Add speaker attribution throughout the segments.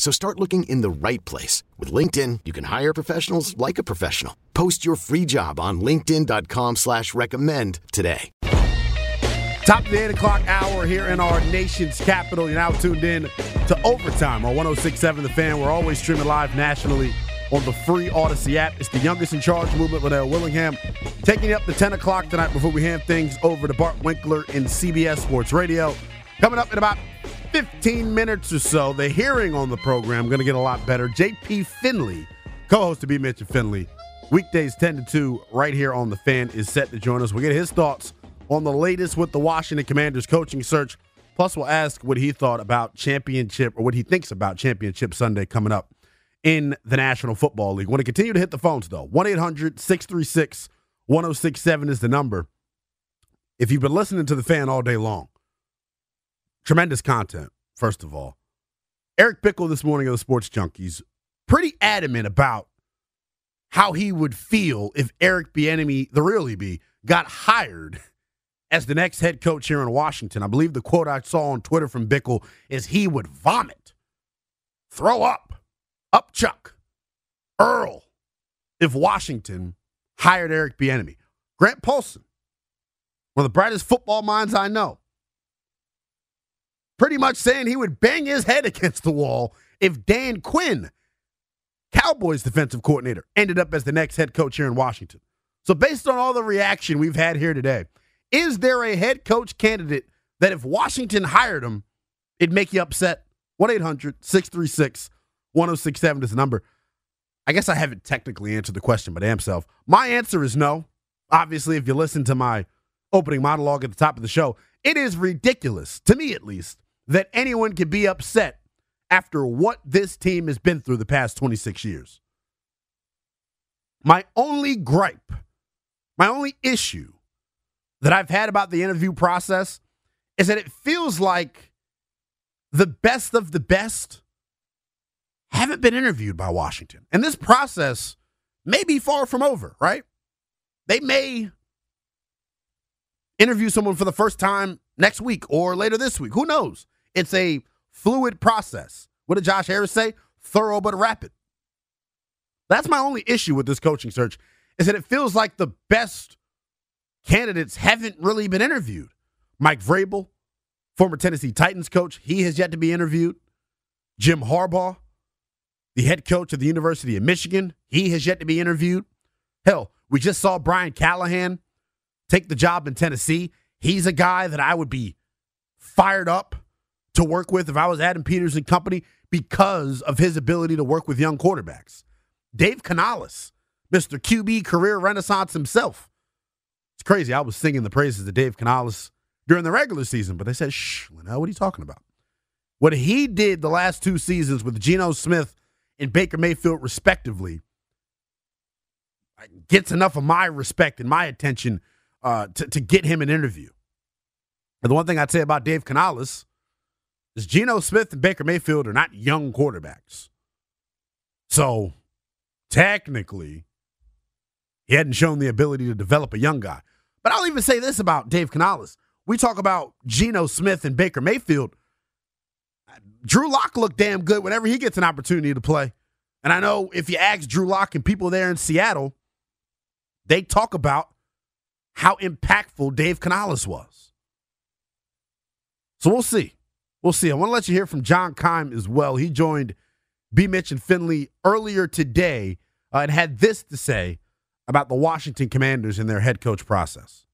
Speaker 1: So start looking in the right place. With LinkedIn, you can hire professionals like a professional. Post your free job on linkedin.com slash recommend today.
Speaker 2: Top of the 8 o'clock hour here in our nation's capital. You're now tuned in to Overtime on 1067 The Fan. We're always streaming live nationally on the free Audacy app. It's the youngest in charge movement, with Lynnell Willingham, taking you up to 10 o'clock tonight before we hand things over to Bart Winkler in CBS Sports Radio. Coming up in about 15 minutes or so, the hearing on the program going to get a lot better. JP Finlay, co-host to BMitch Finlay, weekdays 10 to 2 right here on the fan is set to join us. We'll get his thoughts on the latest with the Washington Commanders coaching search. Plus, we'll ask what he thought about championship or what he thinks about championship Sunday coming up in the National Football League. Want to continue to hit the phones though. 1-800-636 1067 is the number. If you've been listening to the fan all day long, Tremendous content, first of all. Eric Bickel this morning of the Sports Junkies, pretty adamant about how he would feel if Eric Bieniemy, the real EB, got hired as the next head coach here in Washington. I believe the quote I saw on Twitter from Bickel is he would vomit, throw up, up Chuck, Earl, if Washington hired Eric Bieniemy. Grant Paulsen, one of the brightest football minds I know, pretty much saying he would bang his head against the wall if Dan Quinn, Cowboys defensive coordinator, ended up as the next head coach here in Washington. So, based on all the reaction we've had here today, is there a head coach candidate that if Washington hired him, it'd make you upset? 1 800 636 1067 is the number. I guess I haven't technically answered the question, but am self. My answer is no. Obviously, if you listen to my opening monologue at the top of the show, it is ridiculous, to me at least, that anyone can be upset after what this team has been through the past 26 years. My only gripe, my only issue that I've had about the interview process is that it feels like the best of the best haven't been interviewed by Washington. And this process may be far from over, right? They may interview someone for the first time next week or later this week. Who knows? It's a fluid process. What did Josh Harris say? Thorough but rapid. That's my only issue with this coaching search is that it feels like the best candidates haven't really been interviewed. Mike Vrabel, former Tennessee Titans coach, he has yet to be interviewed. Jim Harbaugh, the head coach of the University of Michigan, he has yet to be interviewed. Hell, we just saw Brian Callahan take the job in Tennessee. He's a guy that I would be fired up to work with if I was Adam Peters and company because of his ability to work with young quarterbacks. Dave Canales, Mr. QB career renaissance himself. It's crazy. I was singing the praises of Dave Canales during the regular season, but they said, shh, Lynnell, what are you talking about? What he did the last two seasons with Geno Smith and Baker Mayfield, respectively, gets enough of my respect and my attention uh, to, to get him an interview. And the one thing I'd say about Dave Canales is Geno Smith and Baker Mayfield are not young quarterbacks. So technically, he hadn't shown the ability to develop a young guy. But I'll even say this about Dave Canales. We talk about Geno Smith and Baker Mayfield. Drew Lock looked damn good whenever he gets an opportunity to play. And I know if you ask Drew Lock and people there in Seattle, they talk about how impactful Dave Canales was. So we'll see. We'll see. I want to let you hear from John Keim as well. He joined BMitch and Finlay earlier today uh, and had this to say about the Washington Commanders and their head coach process.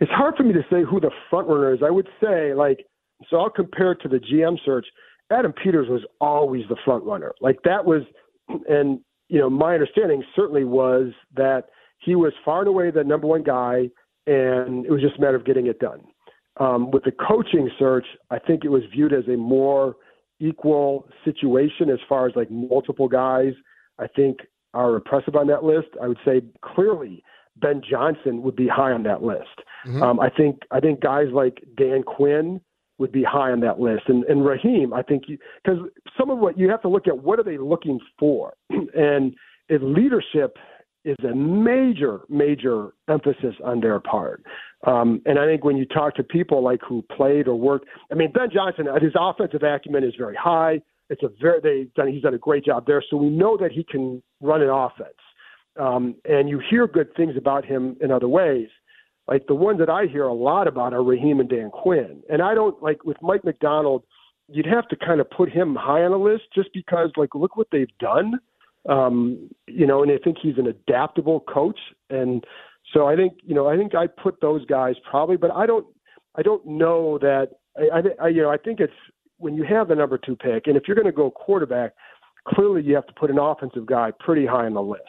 Speaker 3: It's hard for me to say who the front runner is. I would say, like, so I'll compare it to the GM search. Adam Peters was always the front runner. Like that was, and you know, my understanding certainly was that he was far and away the number one guy, and it was just a matter of getting it done. Um, with the coaching search, I think it was viewed as a more equal situation as far as like multiple guys. I think are impressive on that list. I would say clearly Ben Johnson would be high on that list. Mm-hmm. Um, I think I think guys like Dan Quinn would be high on that list, and and Raheem. I think because some of what you have to look at what are they looking for, and if leadership is a major major emphasis on their part. Um, and I think when you talk to people like who played or worked, I mean Ben Johnson, his offensive acumen is very high. It's a very they done he's done a great job there, so we know that he can run an offense. Um, and you hear good things about him in other ways. Like the ones that I hear a lot about are Raheem and Dan Quinn. And I don't like with Mike Macdonald, you'd have to kind of put him high on the list just because like look what they've done. Um, you know, and I think he's an adaptable coach. And so I think, you know, I think I put those guys probably, but I don't I don't know that I, I, I you know, I think it's when you have the number two pick, and if you're going to go quarterback, clearly you have to put an offensive guy pretty high on the list.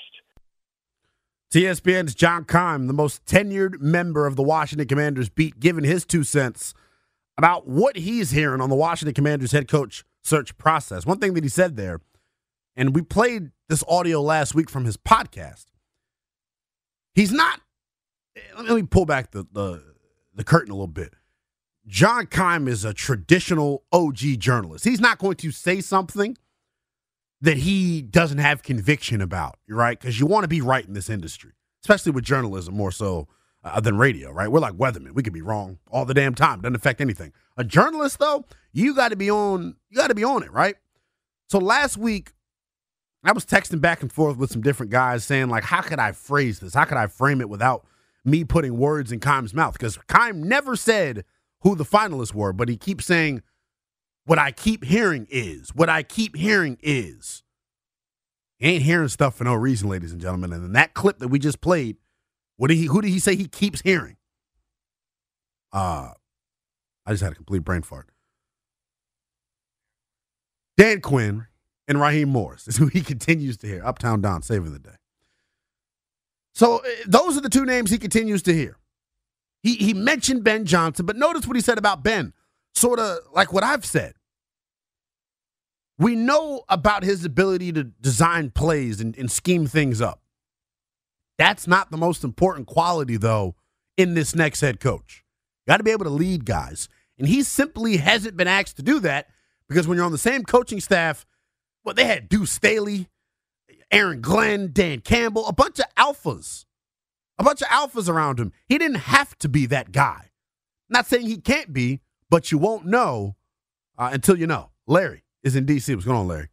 Speaker 2: ESPN's John Keim, the most tenured member of the Washington Commanders beat, giving his two cents about what he's hearing on the Washington Commanders head coach search process. One thing that he said there, and we played this audio last week from his podcast. He's not. Let me pull back the the, the curtain a little bit. John Keim is a traditional OG journalist. He's not going to say something that he doesn't have conviction about, right? Because you want to be right in this industry, especially with journalism more so uh, than radio, right? We're like weathermen. We could be wrong all the damn time. Doesn't affect anything. A journalist, though, you got to be on. You got to be on it, right? So last week, I was texting back and forth with some different guys saying, like, how could I phrase this? How could I frame it without me putting words in Keim's mouth? Because Keim never said who the finalists were, but he keeps saying, what I keep hearing is, what I keep hearing is. He ain't hearing stuff for no reason, ladies and gentlemen. And in that clip that we just played, what did he who did he say he keeps hearing? Uh I just had a complete brain fart. Dan Quinn and Raheem Morris is who he continues to hear. Uptown Don saving the day. So uh, those are the two names he continues to hear. He he mentioned Ben Johnson, but notice what he said about Ben. Sort of like what I've said. We know about his ability to design plays and, and scheme things up. That's not the most important quality, though, in this next head coach. Got to be able to lead guys. And he simply hasn't been asked to do that because when you're on the same coaching staff, well, they had Deuce Staley, Aaron Glenn, Dan Campbell, a bunch of alphas a bunch of alphas around him. He didn't have to be that guy. Not saying he can't be, but you won't know uh, until you know. Larry is in D.C. What's going on, Larry?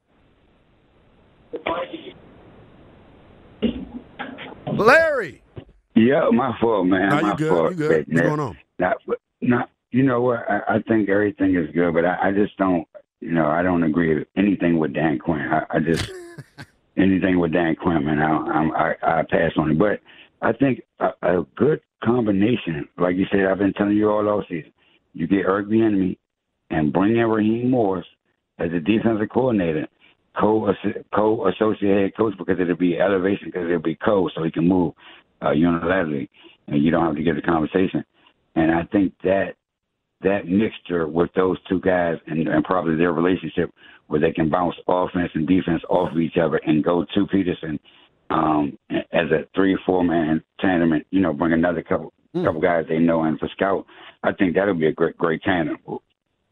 Speaker 2: Larry.
Speaker 4: Yeah, my fault, man.
Speaker 2: No,
Speaker 4: my
Speaker 2: you good?
Speaker 4: fault.
Speaker 2: You good? What's going on?
Speaker 4: Not, not, you know what? I, I think everything is good, but I, I just don't. You know, I don't agree with anything with Dan Quinn. I, I just anything with Dan Quinn, and I, I, I pass on it. But I think a, a good combination, like you said, I've been telling you all off season. You get Eric Bieniemy and bring in Raheem Morris as a defensive coordinator, co co associate head coach because it'll be elevation because it'll be co so he can move uh, unilaterally and you don't have to get the conversation. And I think that that mixture with those two guys and, and probably their relationship where they can bounce offense and defense off of each other and go to Peterson um, as a three or four man tandem, and you know, bring another couple mm. couple guys they know in for scout. I think that'll be a great great tandem.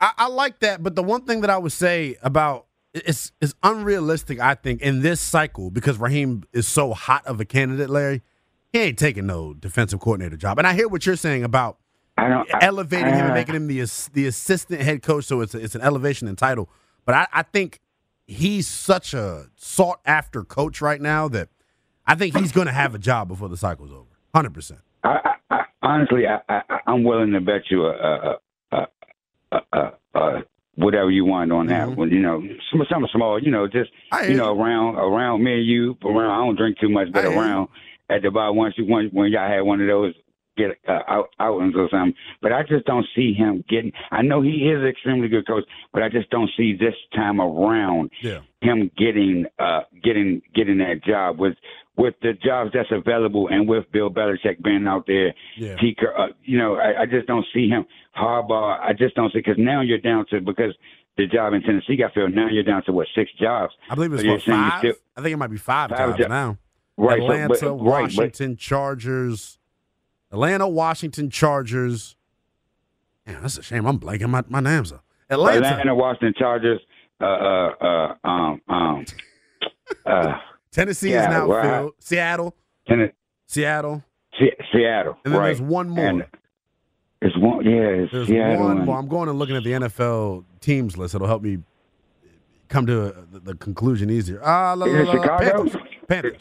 Speaker 2: I, I like that, but the one thing that I would say about it's it's unrealistic, I think, in this cycle because Raheem is so hot of a candidate, Larry. He ain't taking no defensive coordinator job, and I hear what you're saying about elevating I, him and making him the the assistant head coach. So it's a, it's an elevation in title. But I, I think he's such a sought after coach right now that I think he's going to have a job before the cycle's over. Hundred percent.
Speaker 4: I, I, honestly, I, I, am willing to bet you a, a, a, a, whatever you want on that.
Speaker 2: Mhm.
Speaker 4: Well, you know, some something small, you know, just you know, around around me and you, around. I don't drink too much, but around at the bar once you when when y'all had one of those get uh, out outings or something. But I just don't see him getting. I know he is an extremely good coach, but I just don't see this time around
Speaker 2: Yeah.
Speaker 4: him getting uh getting getting that job with with the jobs that's available and with Bill Belichick being out there.
Speaker 2: Yeah.
Speaker 4: He, uh, you know, I, I just don't see him Harbaugh. I just don't see because now you're down to because the job in Tennessee got filled. Now you're down to what six jobs?
Speaker 2: I believe it's
Speaker 4: So you're
Speaker 2: what,
Speaker 4: saying you
Speaker 2: five.
Speaker 4: still-
Speaker 2: I think it might be five,
Speaker 4: Five
Speaker 2: jobs
Speaker 4: jo-
Speaker 2: now.
Speaker 4: Right,
Speaker 2: Atlanta,
Speaker 4: so, but, right, but
Speaker 2: Washington Chargers. Atlanta, Washington Chargers. Man, that's a shame. I'm blanking my, my names up. Atlanta.
Speaker 4: Atlanta, Washington Chargers. Uh, uh, uh, um, um, uh,
Speaker 2: Tennessee
Speaker 4: Yeah,
Speaker 2: is now
Speaker 4: well,
Speaker 2: filled. Seattle.
Speaker 4: Tenn-
Speaker 2: Seattle.
Speaker 4: Se- Seattle.
Speaker 2: And then
Speaker 4: right.
Speaker 2: there's one more.
Speaker 4: And it's one. Yeah, it's
Speaker 2: There's
Speaker 4: Seattle.
Speaker 2: one more. I'm going and looking at the NFL teams list. It'll help me come to a, the, the conclusion easier. Ah, la, la, la,
Speaker 4: Chicago?
Speaker 2: Panthers. Panthers.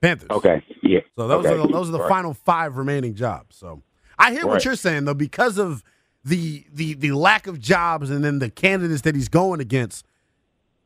Speaker 2: Panthers.
Speaker 4: Okay. Yeah.
Speaker 2: So those
Speaker 4: okay.
Speaker 2: are the, those are the
Speaker 4: Right.
Speaker 2: final five remaining jobs. So I hear what you're saying though, because of the the the lack of jobs and then the candidates that he's going against.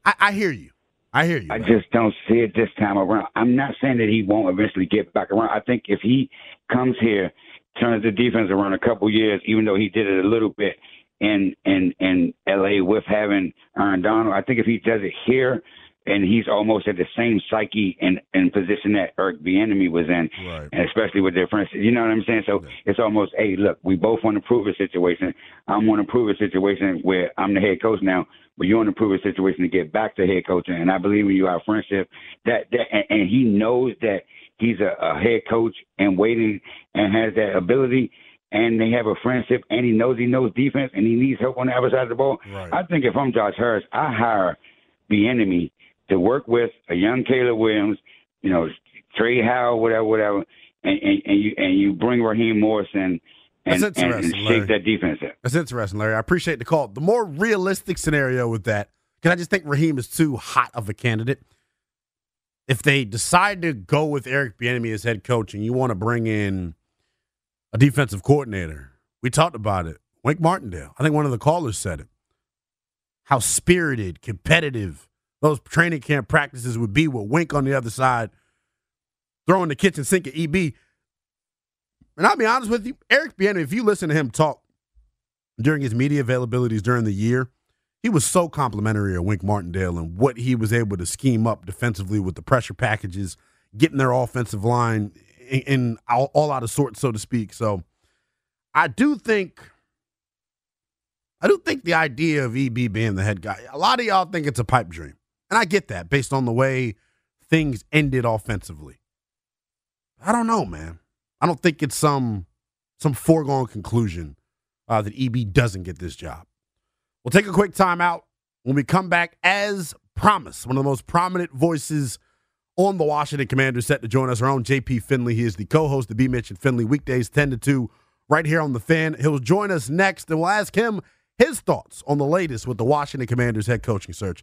Speaker 2: I, I hear you. I hear you.
Speaker 4: I
Speaker 2: man.
Speaker 4: just don't see it this time around. I'm not saying that he won't eventually get back around. I think if he comes here, turns the defense around a couple years, even though he did it a little bit in in in L.A. with having Aaron Donald, I think if he does it here and he's almost at the same psyche and, and position that Eric Bieniemy was in,
Speaker 2: Right.
Speaker 4: and especially with their friends. You know what I'm saying? So it's almost, hey, look, we both want to prove a situation. I'm want to prove a situation where I'm the head coach now, but you want to prove a situation to get back to head coaching. And I believe in you, our friendship. That, that and, and he knows that he's a, a head coach and waiting and has that ability. And they have a friendship, and he knows he knows defense, and he needs help on the other side of the ball.
Speaker 2: Right.
Speaker 4: I think if I'm Josh Harris, I hire Bieniemy to work with a young Caleb Williams, you know, Trey Howell, whatever, whatever, and, and, and you and you bring Raheem Morrison and,
Speaker 2: That's
Speaker 4: and, and shake that defense up.
Speaker 2: That's interesting, Larry. I appreciate the call. The more realistic scenario with that, can I just think Raheem is too hot of a candidate. If they decide to go with Eric Bieniemy as head coach, and you want to bring in a defensive coordinator, we talked about it. Wink Martindale. I think one of the callers said it. How spirited, competitive those training camp practices would be with Wink on the other side, throwing the kitchen sink at EB. And I'll be honest with you, Eric Bieniemy. If you listen to him talk during his media availabilities during the year, he was so complimentary of Wink Martindale and what he was able to scheme up defensively with the pressure packages, getting their offensive line in, in all, all out of sorts, so to speak. So I do think, I do think the idea of EB being the head guy, a lot of y'all think it's a pipe dream. And I get that based on the way things ended offensively. I don't know, man. I don't think it's some some foregone conclusion uh, that EB doesn't get this job. We'll take a quick timeout. When we come back, as promised, one of the most prominent voices on the Washington Commanders set to join us, our own JP Finlay. He is the co-host of BMitch and Finlay weekdays 10 to 2 right here on the fan. He'll join us next, and we'll ask him his thoughts on the latest with the Washington Commanders head coaching search.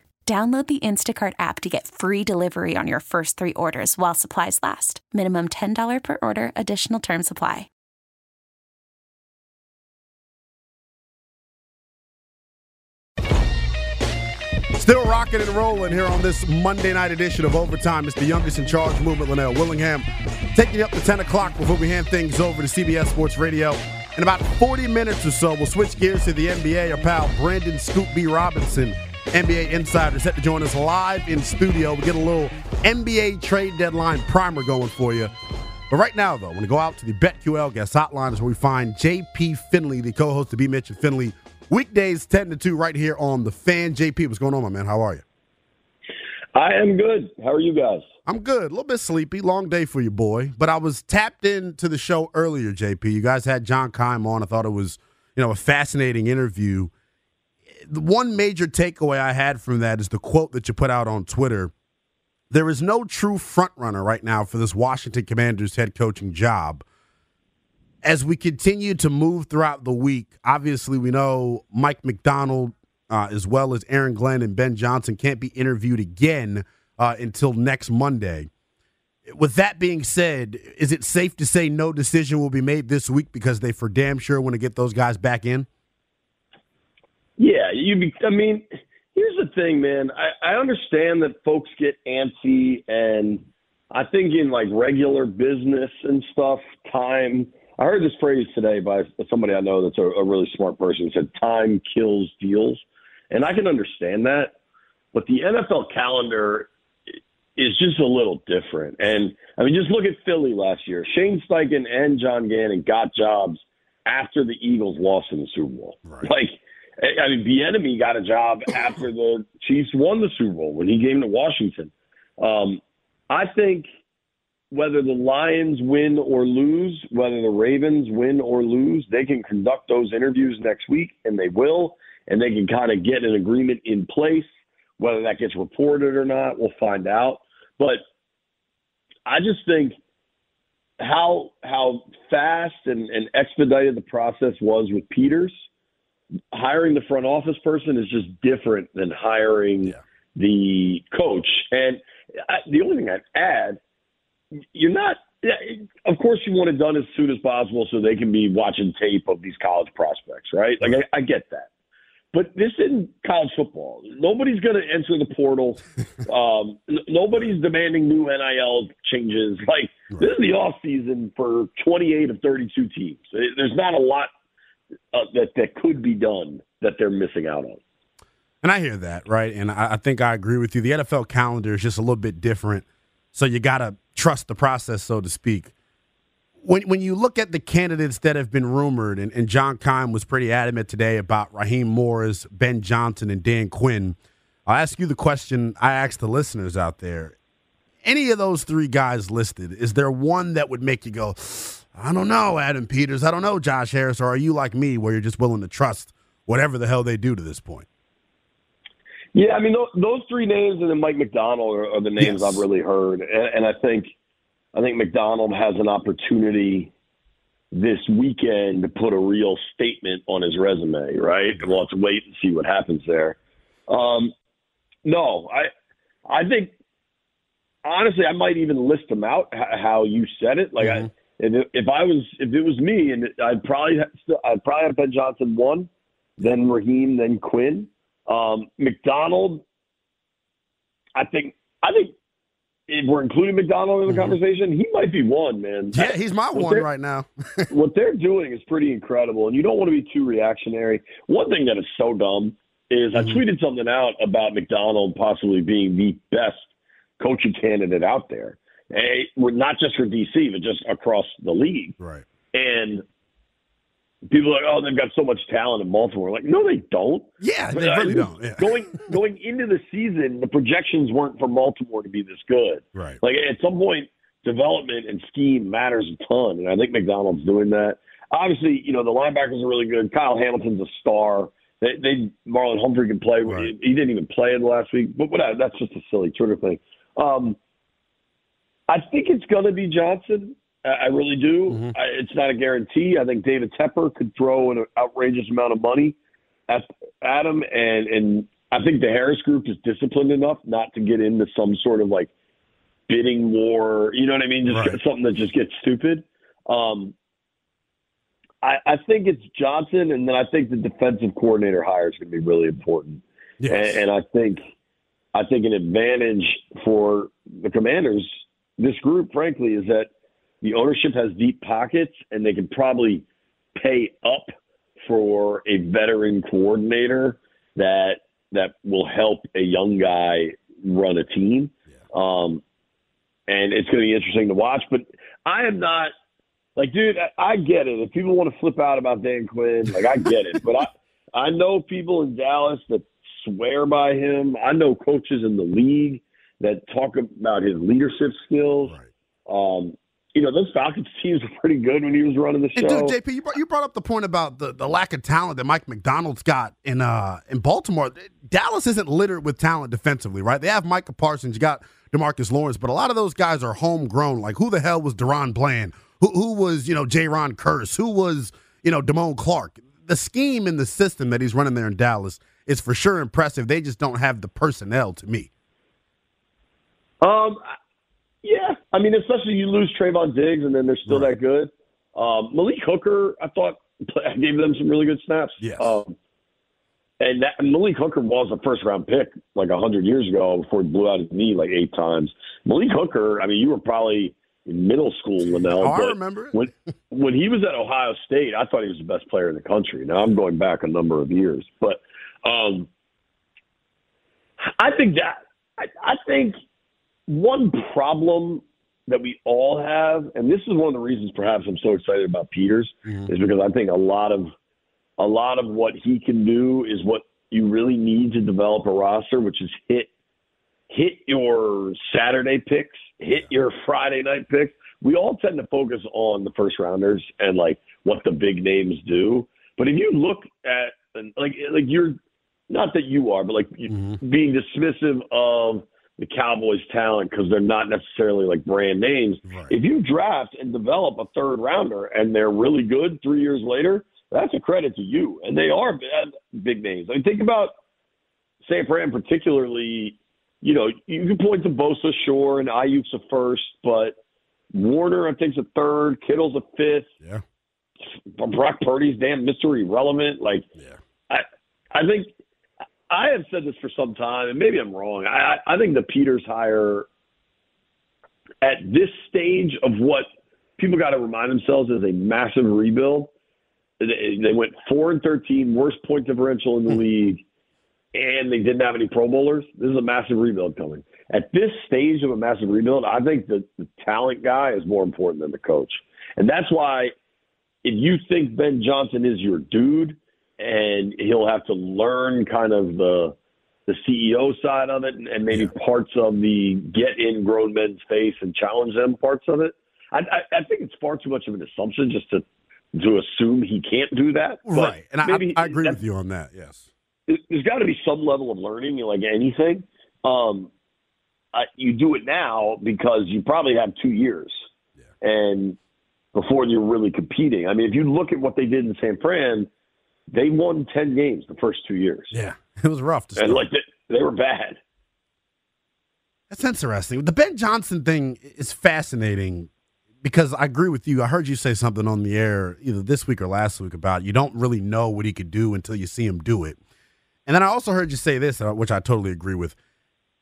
Speaker 5: Download the Instacart app to get free delivery on your first three orders while supplies last. Minimum $10 per order, additional term supply.
Speaker 2: Still rocking and rolling here on this Monday night edition of Overtime. It's the youngest in charge movement, Lynnell Willingham. Taking you up to 10 o'clock before we hand things over to CBS Sports Radio. In about 40 minutes or so, we'll switch gears to the NBA. Our pal Brandon Scoop B. Robinson NBA Insider set to join us live in studio. We get a little NBA trade deadline primer going for you. But right now, though, when we go out to the BetQL guest hotline is where we find JP Finlay, the co-host of BMitch and Finlay, weekdays 10 to 2 right here on The Fan. JP, what's going on, my man? How are you?
Speaker 6: I am good. How are you guys?
Speaker 2: I'm good. A little bit sleepy. Long day for you, boy. But I was tapped into the show earlier, JP. You guys had John Keim on. I thought it was, you know, a fascinating interview one major takeaway I had from that is the quote that you put out on Twitter. There is no true front runner right now for this Washington Commanders head coaching job. As we continue to move throughout the week, obviously we know Mike Macdonald, uh, as well as Aaron Glenn and Ben Johnson, can't be interviewed again uh, until next Monday. With that being said, is it safe to say no decision will be made this week because they for damn sure want to get those guys back in?
Speaker 6: Yeah, you. Be, I mean, here's the thing, man. I, I understand that folks get antsy, and I think in like regular business and stuff, time. I heard this phrase today by somebody I know that's a, a really smart person. Said, "Time kills deals," and I can understand that. But the NFL calendar is just a little different. And I mean, just look at Philly last year. Shane Steichen and John Gannon got jobs after the Eagles lost in the Super Bowl. Right. Like I mean, Bieniemy got a job after the Chiefs won the Super Bowl when he came to Washington. Um, I think whether the Lions win or lose, whether the Ravens win or lose, they can conduct those interviews next week, and they will, and they can kind of get an agreement in place. Whether that gets reported or not, we'll find out. But I just think how how fast and, and expedited the process was with Peters – hiring the front office person is just different than hiring yeah. the coach. And I, the only thing I'd add, you're not. Of course, you want it done as soon as possible so they can be watching tape of these college prospects, right? Like I, I get that. But this isn't college football. Nobody's going to enter the portal. Um, n- nobody's demanding new NIL changes. Like right. this is the off season for 28 of 32 teams. There's not a lot uh, that that could be done that they're missing out on.
Speaker 2: And I hear that, right? And I, I think I agree with you. The NFL calendar is just a little bit different, so you got to trust the process, so to speak. When when you look at the candidates that have been rumored, and, and John Keim was pretty adamant today about Raheem Morris, Ben Johnson, and Dan Quinn. I'll ask you the question I asked the listeners out there. Any of those three guys listed, is there one that would make you go, I don't know, Adam Peters. I don't know, Josh Harris. Or are you like me, where you're just willing to trust whatever the hell they do to this point?
Speaker 6: Yeah, I mean those three names and then Mike McDonald are, are the names yes. I've really heard, and, and I think I think Macdonald has an opportunity this weekend to put a real statement on his resume, right? Well, to wait and see what happens there. Um, no, I I think honestly I might even list them out how you said it. Like mm-hmm. I if, if I was if it was me, and I'd probably have, I'd probably have Ben Johnson one, then Raheem, then Quinn, um, Macdonald. I think I think if we're including Macdonald in the mm-hmm. conversation, he might be one, man.
Speaker 2: Yeah, he's my what one right now.
Speaker 6: what they're doing is pretty incredible, and you don't want to be too reactionary. One thing that is so dumb is mm-hmm. I tweeted something out about Macdonald possibly being the best coaching candidate out there not just for DC, but just across the league.
Speaker 2: Right.
Speaker 6: And people are like, oh, they've got so much talent in Baltimore. Like, no, they don't.
Speaker 2: Yeah, they really don't. Yeah.
Speaker 6: going going into the season, the projections weren't for Baltimore to be this good.
Speaker 2: Right.
Speaker 6: Like at some point, development and scheme matters a ton, and I think Macdonald's doing that. Obviously, you know the linebackers are really good. Kyle Hamilton's a star. They, they Marlon Humphrey can play.
Speaker 2: Right.
Speaker 6: He didn't even play in the last week, but whatever. That's just a silly Twitter thing. Um, I think it's going to be Johnson. I really do.
Speaker 2: Mm-hmm.
Speaker 6: I, it's not a guarantee. I think David Tepper could throw an outrageous amount of money at, him, and and I think the Harris group is disciplined enough not to get into some sort of like bidding war. You know what I mean? Just
Speaker 2: Right.
Speaker 6: something that just gets stupid. Um, I, I think it's Johnson, and then I think the defensive coordinator hire is going to be really important.
Speaker 2: Yes.
Speaker 6: And, and I think I think an advantage for the Commanders, this group, frankly, is that the ownership has deep pockets, and they can probably pay up for a veteran coordinator that that will help a young guy run a team. Um, and it's going to be interesting to watch. But I am not like, dude. I, I get it. If people want to flip out about Dan Quinn, like I get it. But I I know people in Dallas that swear by him. I know coaches in the league that talk about his leadership skills. Um, you know, those Falcons teams were pretty good when he was running the
Speaker 2: And
Speaker 6: show.
Speaker 2: dude, JP, you brought, you brought up the point about the, the lack of talent that Mike Macdonald's got in uh in Baltimore. Dallas isn't littered with talent defensively, right? They have Micah Parsons, you got Demarcus Lawrence, but a lot of those guys are homegrown. Like who the hell was DaRon Bland? Who who was you know Jayron Kearse? Who was you know Damone Clark? The scheme and the system that he's running there in Dallas is for sure impressive. They just don't have the personnel to me.
Speaker 6: Um, yeah, I mean, especially you lose Trevon Diggs, and then they're still that good. Um, Malik Hooker, I thought I gave them some really good snaps.
Speaker 2: Yes.
Speaker 6: Um, and that, Malik Hooker was a first round pick like a hundred years ago before he blew out his knee like eight times. Malik Hooker, I mean, you were probably in middle school, Lynnell.
Speaker 2: Oh, I remember it.
Speaker 6: when when he was at Ohio State, I thought he was the best player in the country. Now I'm going back a number of years, but um, I think that I, I think one problem that we all have, and this is one of the reasons perhaps I'm so excited about Peters, is because I think a lot of a lot of what he can do is what you really need to develop a roster, which is hit hit your Saturday picks, hit your Friday night picks. We all tend to focus on the first rounders and like what the big names do. But if you look at like like you're not that you are, but like you mm-hmm. being dismissive of the Cowboys' talent because they're not necessarily like brand names.
Speaker 2: Right.
Speaker 6: If you draft and develop a third rounder and they're really good three years later, that's a credit to you. And they are uh, big names. I mean, think about San Fran, particularly. You know, you can point to Bosa, sure, and Aiyuk's a first, but Warner, I think's a third. Kittle's a fifth.
Speaker 2: Yeah.
Speaker 6: Brock Purdy's damn Mr. Irrelevant. Like,
Speaker 2: Yeah.
Speaker 6: I, I think I have said this for some time, and maybe I'm wrong. I, I think the Peters hire at this stage of what people got to remind themselves is a massive rebuild. They, they went four and thirteen, worst point differential in the hmm. league, and they didn't have any Pro Bowlers. This is a massive rebuild coming. At this stage of a massive rebuild, I think the, the talent guy is more important than the coach, and that's why if you think Ben Johnson is your dude and he'll have to learn kind of the the CEO side of it and, and maybe parts of the get in grown men's face and challenge them parts of it. I, I, I think it's far too much of an assumption just to to assume he can't do that.
Speaker 2: Right. And I,
Speaker 6: maybe
Speaker 2: I, agree with you on that. Yes.
Speaker 6: there's got to be some level of learning, like anything. Um, uh, you do it now because you probably have two years, and before you're really competing. I mean, if you look at what they did in San Fran, they won ten games the first two years,
Speaker 2: Yeah. It was rough to start.
Speaker 6: and like they, they were bad.
Speaker 2: That's interesting. The Ben Johnson thing is fascinating because I agree with you. I heard you say something on the air either this week or last week about you don't really know what he could do until you see him do it. And then I also heard you say this, uh, which I totally agree with.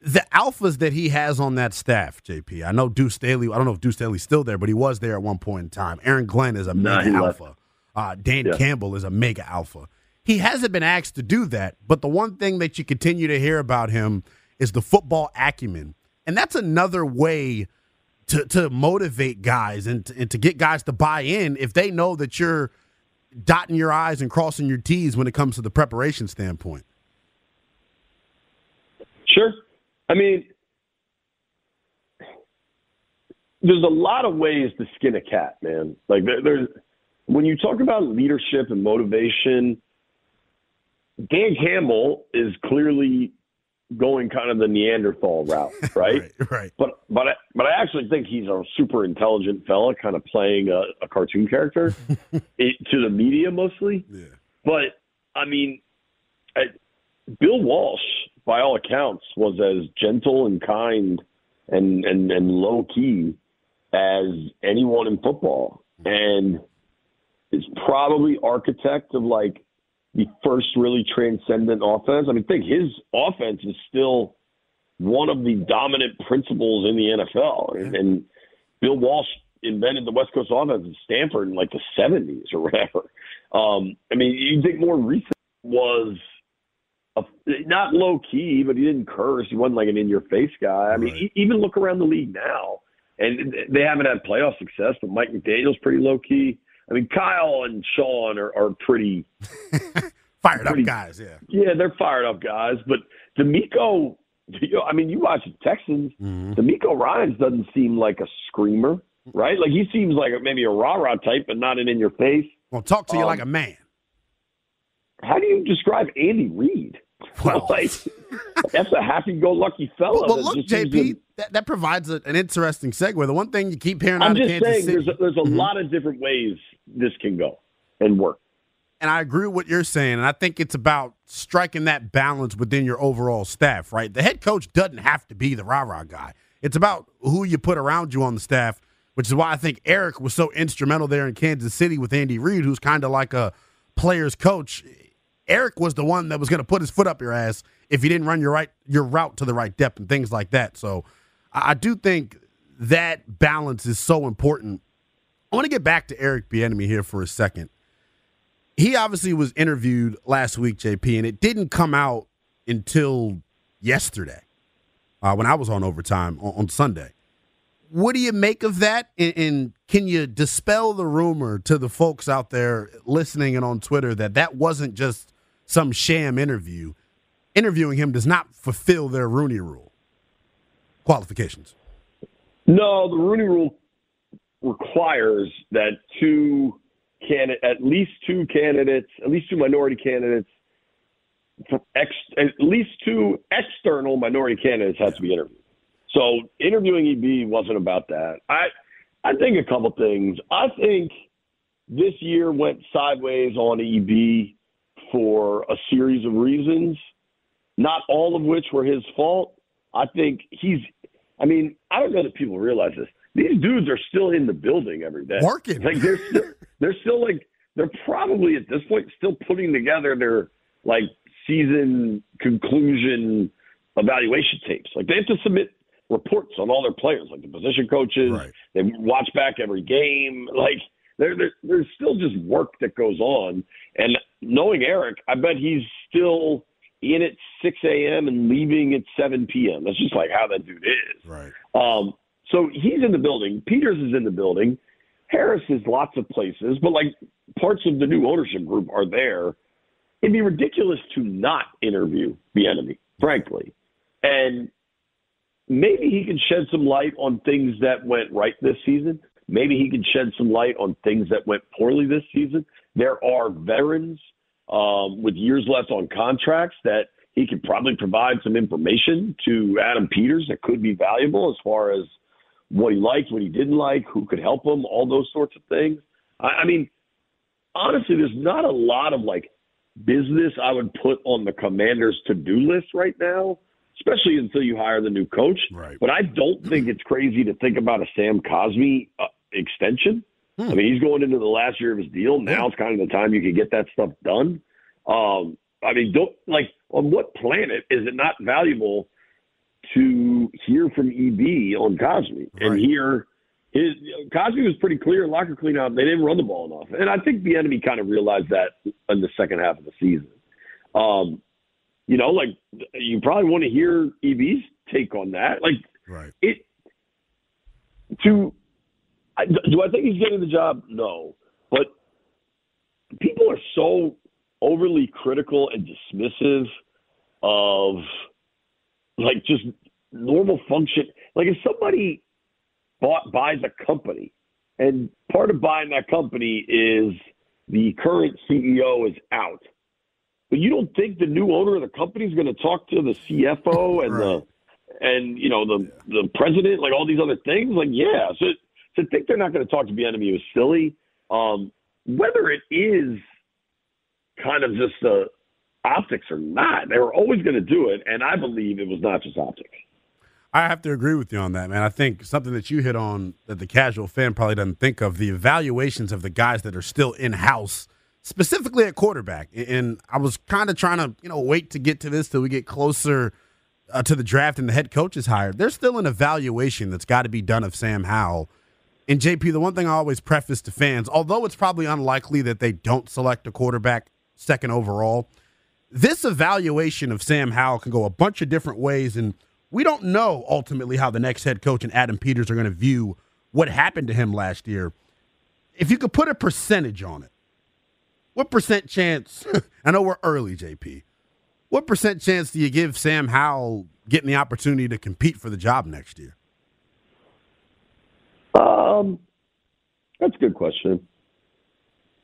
Speaker 2: The alphas that he has on that staff, JP. I know Deuce Staley. I don't know if Deuce Staley's still there, but he was there at one point in time. Aaron Glenn is a
Speaker 6: Nah,
Speaker 2: mega alpha. Uh, Dan
Speaker 6: Yeah.
Speaker 2: Campbell is a mega alpha. He hasn't been asked to do that, but the one thing that you continue to hear about him is the football acumen, and that's another way to to motivate guys and to, and to get guys to buy in if they know that you're dotting your I's and crossing your T's when it comes to the preparation standpoint?
Speaker 6: Sure. I mean, there's a lot of ways to skin a cat, man. Like there, there's when you talk about leadership and motivation, Dan Campbell is clearly going kind of the Neanderthal route, right?
Speaker 2: right, right.
Speaker 6: But but I, but I actually think he's a super intelligent fella, kind of playing a, a cartoon character it, to the media mostly.
Speaker 2: Yeah.
Speaker 6: But I mean, I, Bill Walsh, by all accounts, was as gentle and kind and and and low key as anyone in football, and is probably architect of like the first really transcendent offense. I mean, think his offense is still one of the dominant principles in the NFL, and, and Bill Walsh invented the West Coast offense at Stanford in like the '70s or whatever. Um, I mean, you think more recent was a, not low key, but he didn't curse. He wasn't like an in your face guy. I mean,
Speaker 2: Right.
Speaker 6: even look around the league now, and they haven't had playoff success, but Mike McDaniel's pretty low key. I mean, Kyle and Sean are, are pretty
Speaker 2: Fired up guys, yeah.
Speaker 6: yeah, they're fired up guys. But DeMeco, you know, I mean, you watch the Texans.
Speaker 2: Mm-hmm.
Speaker 6: DeMeco Ryans doesn't seem like a screamer, right? Like he seems like maybe a rah rah type, but not an in your face.
Speaker 2: Well, talk to you
Speaker 6: Um,
Speaker 2: like a man.
Speaker 6: How do you describe Andy Reid?
Speaker 2: Well-
Speaker 6: like that's a happy go lucky fella.
Speaker 2: Well, look, JP,
Speaker 6: to-
Speaker 2: that, that provides a, an interesting segue. The one thing you keep hearing
Speaker 6: I'm
Speaker 2: out of Kansas
Speaker 6: saying,
Speaker 2: City,
Speaker 6: there's a, there's a
Speaker 2: Mhm.
Speaker 6: lot of different ways this can go and work.
Speaker 2: and I agree with what you're saying, and I think it's about striking that balance within your overall staff, right? The head coach doesn't have to be the rah rah guy. It's about who you put around you on the staff, which is why I think Eric was so instrumental there in Kansas City with Andy Reid, who's kind of like a player's coach. Eric was the one that was going to put his foot up your ass if you didn't run your right your route to the right depth and things like that. So I I do think that balance is so important. I want to get back to Eric Bieniemy here for a second he obviously was interviewed last week, JP, and it didn't come out until yesterday uh, when I was on overtime on, on Sunday. What do you make of that? And, and can you dispel the rumor to the folks out there listening and on Twitter that that wasn't just some sham interview? Interviewing him does not fulfill their Rooney Rule qualifications.
Speaker 6: No, the Rooney Rule requires that two can at least two candidates, at least two minority candidates, ex, at least two external minority candidates have to be interviewed. So interviewing EB wasn't about that. I I think a couple things. I think this year went sideways on EB for a series of reasons, not all of which were his fault. I think he's I mean, I don't know that people realize this. These dudes are still in the building every day.
Speaker 2: Working.
Speaker 6: Like they're still, they're still like they're probably at this point still putting together their like season conclusion evaluation tapes. Like they have to submit reports on all their players, like the position coaches.
Speaker 2: Right.
Speaker 6: They watch back every game. Like there, there, there's still just work that goes on. And knowing Eric, I bet he's still in at 6 a.m. and leaving at 7 p.m. That's just like how that dude is.
Speaker 2: Right.
Speaker 6: Um, so he's in the building. Peters is in the building. Harris is lots of places, but like parts of the new ownership group are there. It'd be ridiculous to not interview Bieniemy, frankly. And maybe he can shed some light on things that went right this season. Maybe he can shed some light on things that went poorly this season. There are veterans um, with years left on contracts that he could probably provide some information to Adam Peters that could be valuable as far as what he liked, what he didn't like, who could help him, all those sorts of things. I, I mean, honestly, there's not a lot of like business I would put on the commander's to do list right now, especially until you hire the new coach.
Speaker 2: Right.
Speaker 6: But I don't think it's crazy to think about a Sam Cosmi uh, extension. I mean, he's going into the last year of his deal. Now it's kind of the time you can get that stuff done. Um, I mean, don't like on what planet is it not valuable to hear from EB on and
Speaker 2: Right.
Speaker 6: hear his Cosmi was pretty clear in locker cleanout. They didn't run the ball enough, and I think Bieniemy kind of realized that in the second half of the season. Um, you know, like you probably want to hear EB's take on that. Like
Speaker 2: Right.
Speaker 6: it to I, do I think he's getting the job? No, but people are so overly critical and dismissive of like just normal function. Like if somebody bought buys a company, and part of buying that company is the current CEO is out. But you don't think the new owner of the company is going to talk to the CFO and right. the and you know the the president, like all these other things? Like, yeah. So to think they're not going to talk to Bieniemy is silly. Um, whether it is kind of just the optics or not, they were always going to do it, and I believe it was not just optics.
Speaker 2: I have to agree with you on that, man. I think something that you hit on that the casual fan probably doesn't think of the evaluations of the guys that are still in house, specifically at quarterback. And I was kind of trying to, you know, wait to get to this till we get closer uh, to the draft and the head coach is hired. There's still an evaluation that's got to be done of Sam Howell. And JP, the one thing I always preface to fans, although it's probably unlikely that they don't select a quarterback second overall, this evaluation of Sam Howell can go a bunch of different ways and – we don't know ultimately how the next head coach and Adam Peters are going to view what happened to him last year. If you could put a percentage on it, what percent chance? I know we're early, JP. What percent chance do you give Sam Howell getting the opportunity to compete for the job next year?
Speaker 6: Um, that's a good question.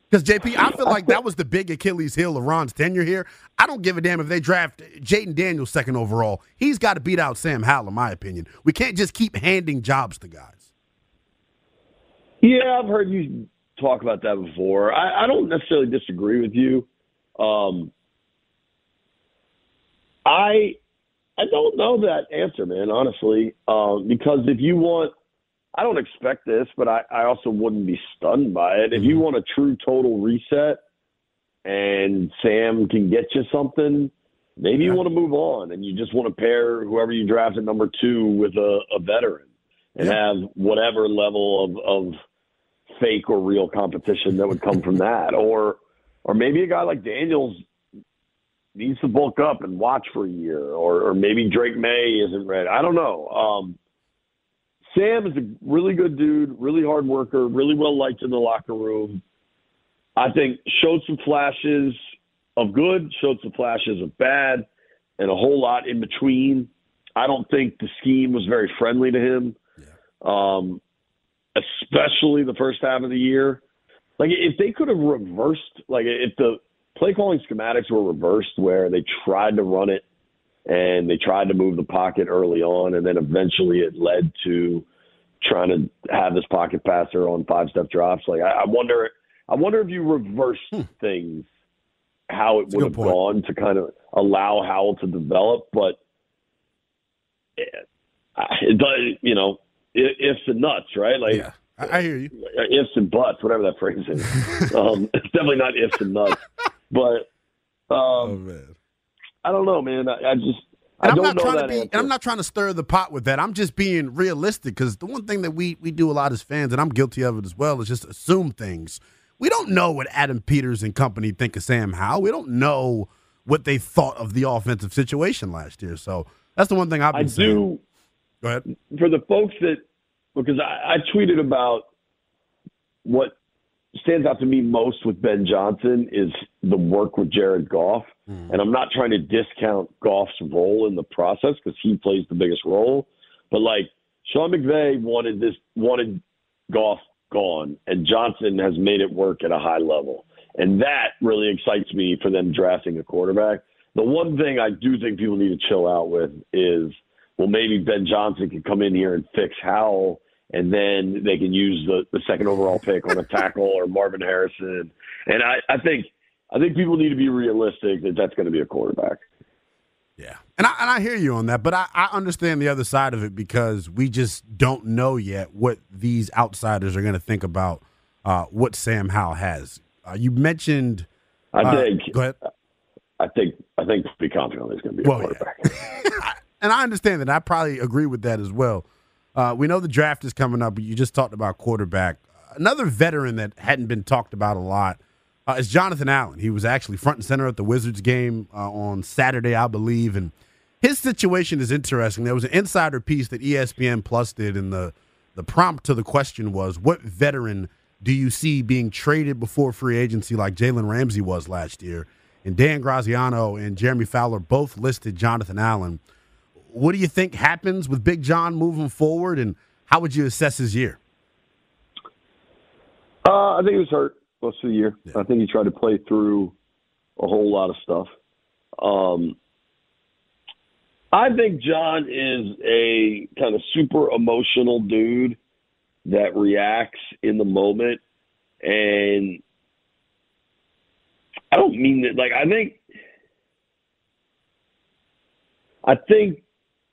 Speaker 2: Because JP, I feel like that was the big Achilles heel of Ron's tenure here. I don't give a damn if they draft Jayden Daniels second overall. He's got to beat out Sam Howell, in my opinion. We can't just keep handing jobs to guys.
Speaker 6: Yeah, I've heard you talk about that before. I, I don't necessarily disagree with you. Um, I I don't know that answer, man. Honestly, um, because if you want I don't expect this, but I, I also wouldn't be stunned by it. If you mm-hmm. want a true total reset and Sam can get you something, maybe you want to move on and you just want to pair whoever you draft at number two with a, a veteran and yeah. have whatever level of, of fake or real competition that would come from that. Or or maybe a guy like Daniels needs to bulk up and watch for a year, or, or maybe Drake Maye isn't ready. I don't know. Um, Sam is a really good dude, really hard worker, really well liked in the locker room. I think showed some flashes of good, showed some flashes of bad, and a whole lot in between. I don't think the scheme was very friendly to him, yeah. um, especially the first half of the year. Like if they could have reversed, like if the play calling schematics were reversed, where they tried to run it and they tried to move the pocket early on, and then eventually it led to trying to have this pocket passer on five step drops. Like I, I wonder, I wonder if you reverse hmm. things, how it would have point. gone to kind of allow Howell to develop. But it, it does, you know, ifs and nuts, right? Like.
Speaker 2: Yeah. I hear you.
Speaker 6: Ifs and buts, whatever that phrase is. um, it's definitely not ifs and nuts, but um, oh, man. I don't know, man. I, I just
Speaker 2: and I'm not trying to be, and I'm not trying to stir the pot with that. I'm just being realistic because the one thing that we we do a lot as fans, and I'm guilty of it as well, is just assume things. We don't know what Adam Peters and company think of Sam Howell. We don't know what they thought of the offensive situation last year. So that's the one thing I've been I saying. Do, Go ahead.
Speaker 6: For the folks that, because I, I tweeted about what stands out to me most with Ben Johnson is the work with Jared Goff. Mm. And I'm not trying to discount Goff's role in the process because he plays the biggest role. But like Sean McVay wanted this wanted Goff gone, and Johnson has made it work at a high level. And that really excites me for them drafting a quarterback. The one thing I do think people need to chill out with is well, maybe Ben Johnson can come in here and fix Howell and then they can use the, the second overall pick on a tackle or Marvin Harrison. And I, I think I think people need to be realistic that that's going to be a quarterback.
Speaker 2: Yeah, and I and I hear you on that, but I, I understand the other side of it because we just don't know yet what these outsiders are going to think about uh, what Sam Howell has. Uh, you mentioned.
Speaker 6: I
Speaker 2: uh,
Speaker 6: think.
Speaker 2: Go ahead.
Speaker 6: I think. I think. Be confident he's going to be a well, quarterback.
Speaker 2: Yeah. and I understand that. I probably agree with that as well. Uh, we know the draft is coming up, but you just talked about quarterback. Another veteran that hadn't been talked about a lot uh, is Jonathan Allen. He was actually front and center at the Wizards game uh, on Saturday, I believe, and his situation is interesting. There was an insider piece that ESPN Plus did, and the the prompt to the question was, "What veteran do you see being traded before free agency like Jalen Ramsey was last year? And Dan Graziano and Jeremy Fowler both listed Jonathan Allen. What do you think happens with Big John moving forward, and how would you assess his year?
Speaker 6: Uh, I think he was hurt most of the year.
Speaker 2: Yeah.
Speaker 6: I think he tried to play through a whole lot of stuff. Um, I think John is a kind of super emotional dude that reacts in the moment, and I don't mean that. Like I think, I think,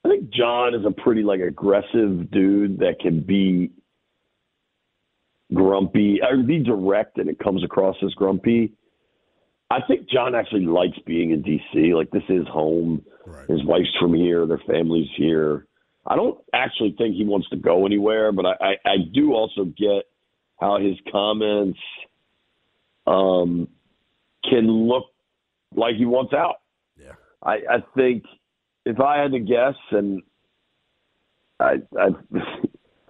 Speaker 6: I think John is a pretty like aggressive dude that can be grumpy or be direct and it comes across as grumpy. I think John actually likes being in DC. Like this is home.
Speaker 2: Right.
Speaker 6: His wife's from here, their family's here. I don't actually think he wants to go anywhere, but I, I, I do also get how his comments um, can look like he wants out.
Speaker 2: Yeah.
Speaker 6: I, I think if I had to guess, and I, I,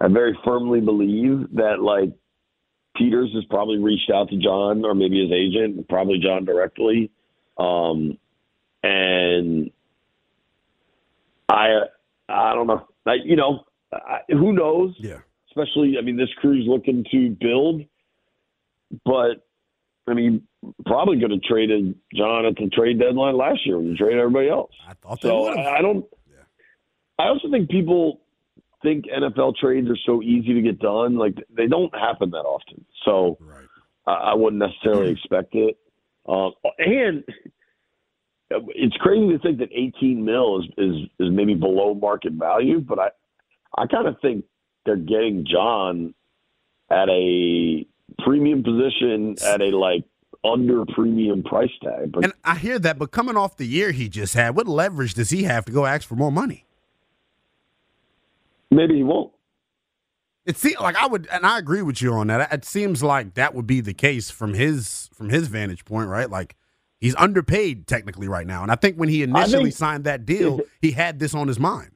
Speaker 6: I very firmly believe that like Peters has probably reached out to John or maybe his agent, probably John directly, um, and I, I don't know, I, you know, I, who knows?
Speaker 2: Yeah.
Speaker 6: Especially, I mean, this crew's looking to build, but I mean, probably could have traded John at the trade deadline last year when you traded everybody else.
Speaker 2: I thought they
Speaker 6: So
Speaker 2: would have.
Speaker 6: I don't. I also think people think NFL trades are so easy to get done. Like they don't happen that often. So
Speaker 2: Right.
Speaker 6: I, I wouldn't necessarily expect it. Um, and it's crazy to think that 18 mil is, is is maybe below market value, but I I kind of think they're getting John at a premium position at a like under premium price tag. But
Speaker 2: And I hear that, but coming off the year he just had, what leverage does he have to go ask for more money?
Speaker 6: maybe he won't.
Speaker 2: It seems like I would, and I agree with you on that. It seems like that would be the case from his from his vantage point, right? Like he's underpaid technically right now, and I think when he initially signed that deal, he had this on his mind.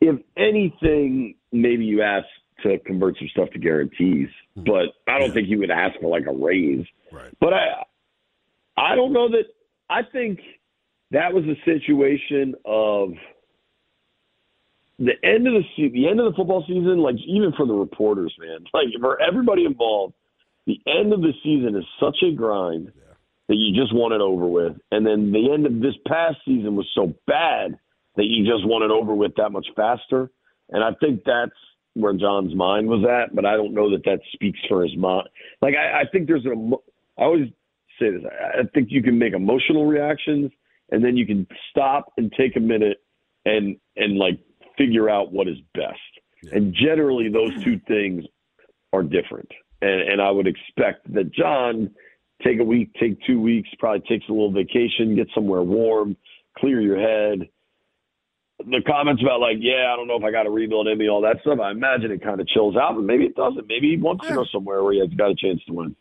Speaker 6: if anything, maybe you ask to convert some stuff to guarantees, hmm. but I don't think you would ask for like a raise. But I, I don't know that. I think that was a situation of the end of the se- the end of the football season. Like even for the reporters, man, like for everybody involved, the end of the season is such a grind that you just want it over with, and then the end of this past season was so bad that you just want it over with that much faster. And I think that's where John's mind was at, but I don't know that that speaks for his mind. Like I, I think there's an. Emo- I always say this. I I think you can make emotional reactions, and then you can stop and take a minute and and like figure out what is best. And generally, those two things are different. And and I would expect that John take a week, take two weeks, probably takes a little vacation, get somewhere warm, clear your head. The comments about like, yeah, I don't know if I got to rebuild Emmy, all that stuff. I imagine it kind of chills out, but maybe it doesn't. Maybe he wants to go somewhere where he has got a chance to win.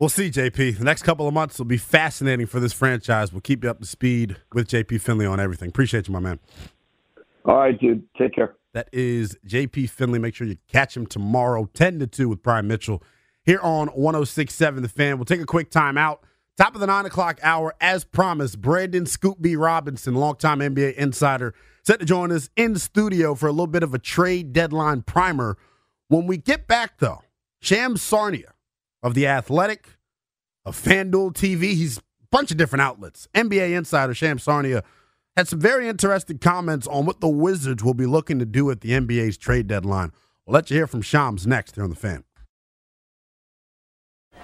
Speaker 2: We'll see, JP. The next couple of months will be fascinating for this franchise. We'll keep you up to speed with JP Finlay on everything. Appreciate you, my man.
Speaker 6: All right, dude. Take care.
Speaker 2: That is JP Finlay. Make sure you catch him tomorrow, 10 to 2 with Brian Mitchell here on 1067 The Fan. We'll take a quick time out. Top of the 9 o'clock hour, as promised, Brandon Scoop B. Robinson, longtime NBA insider, set to join us in the studio for a little bit of a trade deadline primer. When we get back, though, Sham Charania of The Athletic, of FanDuel TV, he's a bunch of different outlets. NBA insider Sham Charania had some very interesting comments on what the Wizards will be looking to do at the NBA's trade deadline. We'll let you hear from Shams next here on the fan.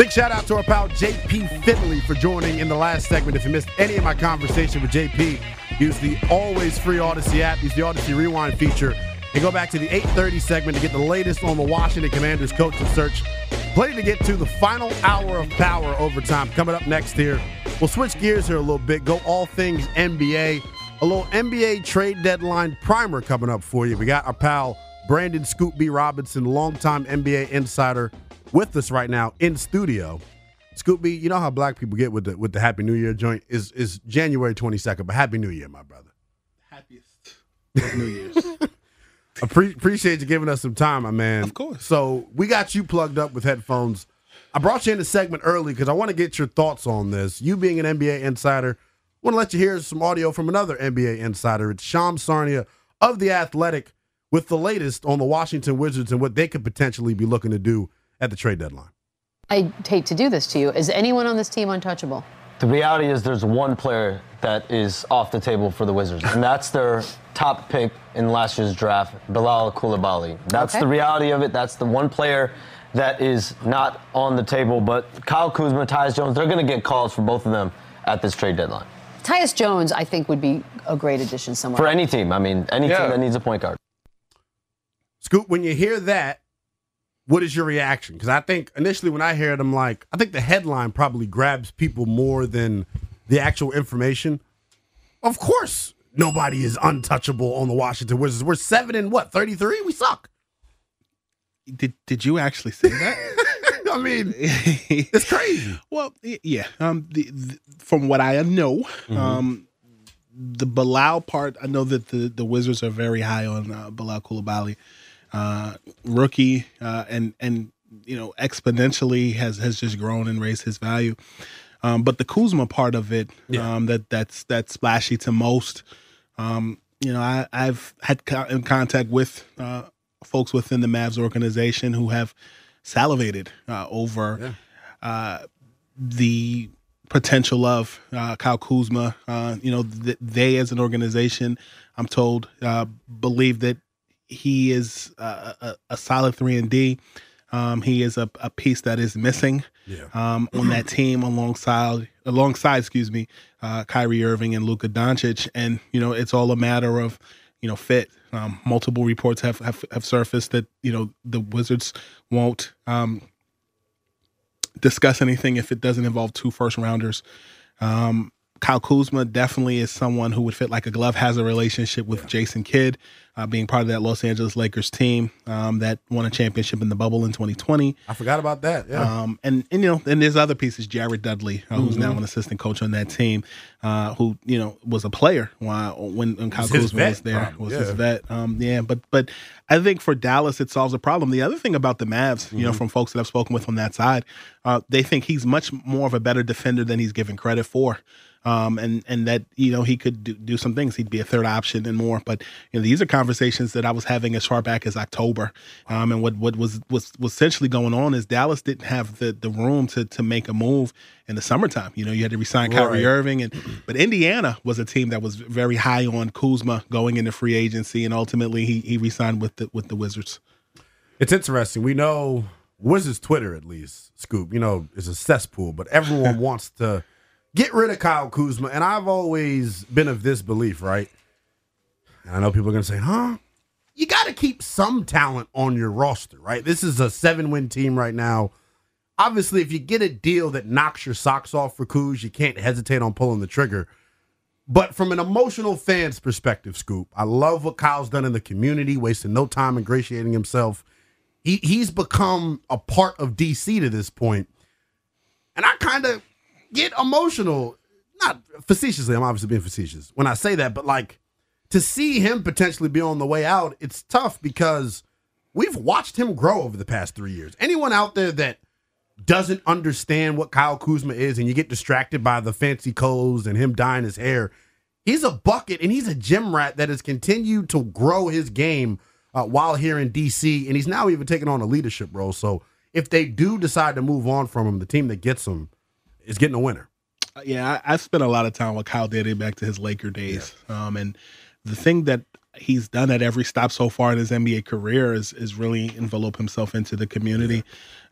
Speaker 2: Big shout out to our pal JP Finlay for joining in the last segment. If you missed any of my conversation with JP, use the always free Audacy app, use the Audacy Rewind feature, and go back to the 8:30 segment to get the latest on the Washington Commanders coaching search. Plenty to get to the final hour of power overtime coming up next here. We'll switch gears here a little bit, go all things NBA. A little NBA trade deadline primer coming up for you. We got our pal Brandon Scoop B. Robinson, longtime NBA insider with us right now in studio. Scoop B, you know how black people get with the with the Happy New Year joint is is January twenty second, but Happy New Year, my brother.
Speaker 7: Happiest New Year's.
Speaker 2: Appre- appreciate you giving us some time, my man.
Speaker 7: Of course.
Speaker 2: So we got you plugged up with headphones. I brought you in the segment early because I want to get your thoughts on this. You being an NBA insider, I want to let you hear some audio from another NBA insider. It's Shams Charania of The Athletic with the latest on the Washington Wizards and what they could potentially be looking to do at the trade deadline.
Speaker 8: I hate to do this to you. Is anyone on this team untouchable?
Speaker 9: The reality is there's one player that is off the table for the Wizards, and that's their top pick in last year's draft, Bilal Koulibaly. That's
Speaker 8: Okay.
Speaker 9: the reality of it. That's the one player that is not on the table. But Kyle Kuzma, Tyus Jones, they're going to get calls for both of them at this trade deadline.
Speaker 8: Tyus Jones, I think, would be a great addition somewhere.
Speaker 9: For any team. I mean, any
Speaker 2: Yeah.
Speaker 9: team that needs a point guard.
Speaker 2: Scoop, when you hear that, what is your reaction? Because I think initially when I hear it, I'm like, I think the headline probably grabs people more than the actual information. Of course, nobody is untouchable on the Washington Wizards. We're seven and what, 33? We suck.
Speaker 7: Did Did you actually say that?
Speaker 2: I mean, it's crazy.
Speaker 7: Well, yeah. Um, the, the, from what I know,
Speaker 2: Mm-hmm.
Speaker 7: um, the Bilal part, I know that the, the Wizards are very high on uh, Bilal Koulibaly, uh, rookie, uh, and and you know exponentially has has just grown and raised his value. Um, but the Kuzma part of it, um, that that's that's splashy to most. Um, you know, I, I've had co- in contact with uh, folks within the Mavs organization who have salivated uh, over uh, the potential of uh, Kyle Kuzma. Uh, you know, th- they as an organization, I'm told, uh, believe that he is uh, a, a solid three and D. Um, he is a, a piece that is missing um, on that team alongside alongside, excuse me, uh, Kyrie Irving and Luka Doncic, and you know it's all a matter of you know fit. Um, multiple reports have, have have surfaced that you know the Wizards won't um, discuss anything if it doesn't involve two first rounders. Um, Kyle Kuzma definitely is someone who would fit like a glove. Has a relationship with Jason Kidd, uh, being part of that Los Angeles Lakers team um, that won a championship in the bubble in 2020.
Speaker 2: I forgot about that. Yeah.
Speaker 7: Um, and, and you know, and there's other pieces. Jared Dudley, uh, who's now
Speaker 2: Mhm.
Speaker 7: an assistant coach on that team, uh, who you know was a player while when, when Kyle
Speaker 2: Was
Speaker 7: Kuzma
Speaker 2: vet,
Speaker 7: was there. Was his vet. Um, yeah, but but I think for Dallas it solves a problem. The other thing about the Mavs, you know,
Speaker 2: Mhm.
Speaker 7: from folks that I've spoken with on that side, uh, they think he's much more of a better defender than he's given credit for. Um, and and that you know he could do, do some things. He'd be a third option and more. But you know these are conversations that I was having as far back as October. Um, and what what was was was essentially going on is Dallas didn't have the the room to to make a move in the summertime. You know you had to resign Kyrie Irving, and but Indiana was a team that was very high on Kuzma going into free agency, and ultimately he he resigned with the with the Wizards.
Speaker 2: It's interesting. We know Wizards Twitter at least, Scoop, you know, is a cesspool, but everyone wants to get rid of Kyle Kuzma. And I've always been of this belief, right? And I know people are gonna say, huh? You gotta keep some talent on your roster, right? This is a seven-win team right now. Obviously, if you get a deal that knocks your socks off for Kuz, you can't hesitate on pulling the trigger. But from an emotional fan's perspective, Scoop, I love what Kyle's done in the community, wasting no time ingratiating himself. He he's become a part of DC to this point. And I kind of get emotional. Not facetiously, I'm obviously being facetious when I say that, but like to see him potentially be on the way out, it's tough because we've watched him grow over the past three years. Anyone out there that doesn't understand what Kyle Kuzma is and you get distracted by the fancy clothes and him dyeing his hair, he's a bucket and he's a gym rat that has continued to grow his game uh, while here in DC. And he's now even taking on a leadership role. So if they do decide to move on from him, the team that gets him is getting a winner.
Speaker 7: Uh, yeah, I, I spent a lot of time with Kyle dating back to his Laker days. Yeah. Um, and the thing that he's done at every stop so far in his NBA career is is really envelop himself into the community.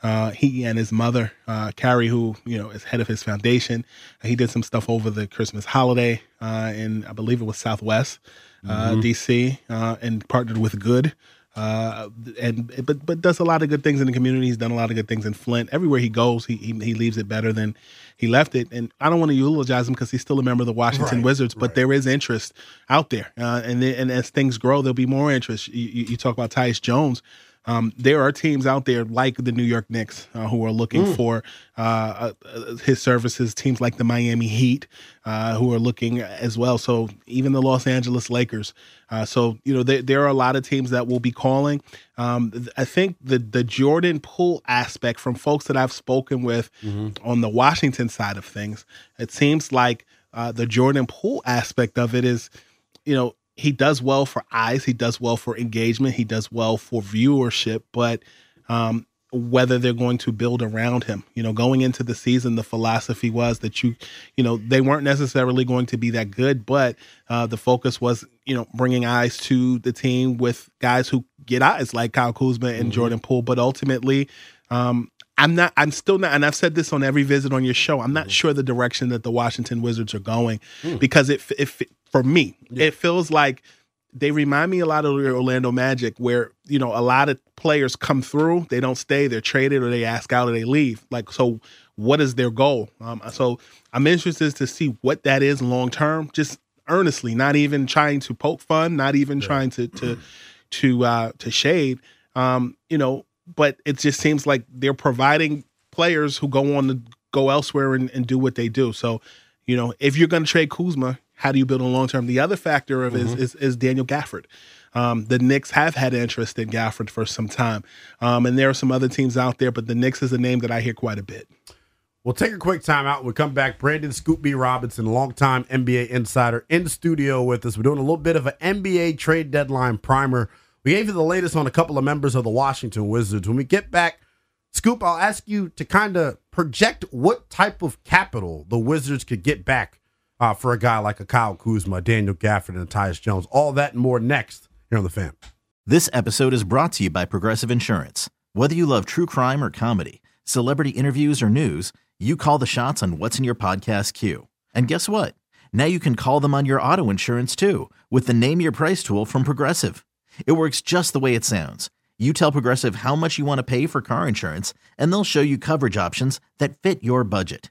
Speaker 7: Uh, he and his mother, uh, Carrie, who you know is head of his foundation, he did some stuff over the Christmas holiday uh, in I believe it was Southwest uh, mm-hmm. DC, uh, and partnered with Good. Uh, and but but does a lot of good things in the community. He's done a lot of good things in Flint. Everywhere he goes, he he, he leaves it better than he left it. And I don't want to eulogize him because he's still a member of the Washington right, Wizards, but right. there is interest out there. Uh, and and as things grow, there'll be more interest. You, you, you talk about Tyus Jones. Um, there are teams out there like the New York Knicks uh, who are looking mm. for uh, uh, his services. Teams like the Miami Heat uh, who are looking as well. So even the Los Angeles Lakers. Uh, so you know there, there are a lot of teams that will be calling. Um, I think the the Jordan Poole aspect from folks that I've spoken with mm-hmm. on the Washington side of things, it seems like uh, the Jordan Poole aspect of it is, you know, he does well for eyes, he does well for engagement, he does well for viewership, but um, whether they're going to build around him. You know, going into the season, the philosophy was that you, you know, they weren't necessarily going to be that good, but uh, the focus was, you know, bringing eyes to the team with guys who get eyes like Kyle Kuzma and mm-hmm. Jordan Poole. But ultimately, um, I'm not. I'm still not, and I've said this on every visit on your show. I'm not mm-hmm. sure the direction that the Washington Wizards are going mm. because it, if for me, yeah. it feels like they remind me a lot of the Orlando Magic, where you know a lot of players come through, they don't stay, they're traded, or they ask out, or they leave. Like, so what is their goal? Um, so I'm interested to see what that is long term. Just earnestly, not even trying to poke fun, not even yeah. trying to to to uh, to shade. Um, you know, but it just seems like they're providing players who go on to go elsewhere and, and do what they do. So, you know, if you're going to trade Kuzma, how do you build a long term? The other factor of mm-hmm. is, is, is Daniel Gafford. Um, the Knicks have had interest in Gafford for some time, um, and there are some other teams out there, but the Knicks is a name that I hear quite a bit.
Speaker 2: We'll take a quick timeout. We'll come back. Brandon Scoop B. Robinson, longtime NBA insider, in the studio with us. We're doing a little bit of an NBA trade deadline primer. We gave you the latest on a couple of members of the Washington Wizards. When we get back, Scoop, I'll ask you to kind of project what type of capital the Wizards could get back uh, for a guy like a Kyle Kuzma, Daniel Gafford, and Tyus Jones. All that and more next here on The Fan.
Speaker 10: This episode is brought to you by Progressive Insurance. Whether you love true crime or comedy, celebrity interviews or news, you call the shots on what's in your podcast queue. And guess what? Now you can call them on your auto insurance too with the Name Your Price tool from Progressive. It works just the way it sounds. You tell Progressive how much you want to pay for car insurance, and they'll show you coverage options that fit your budget.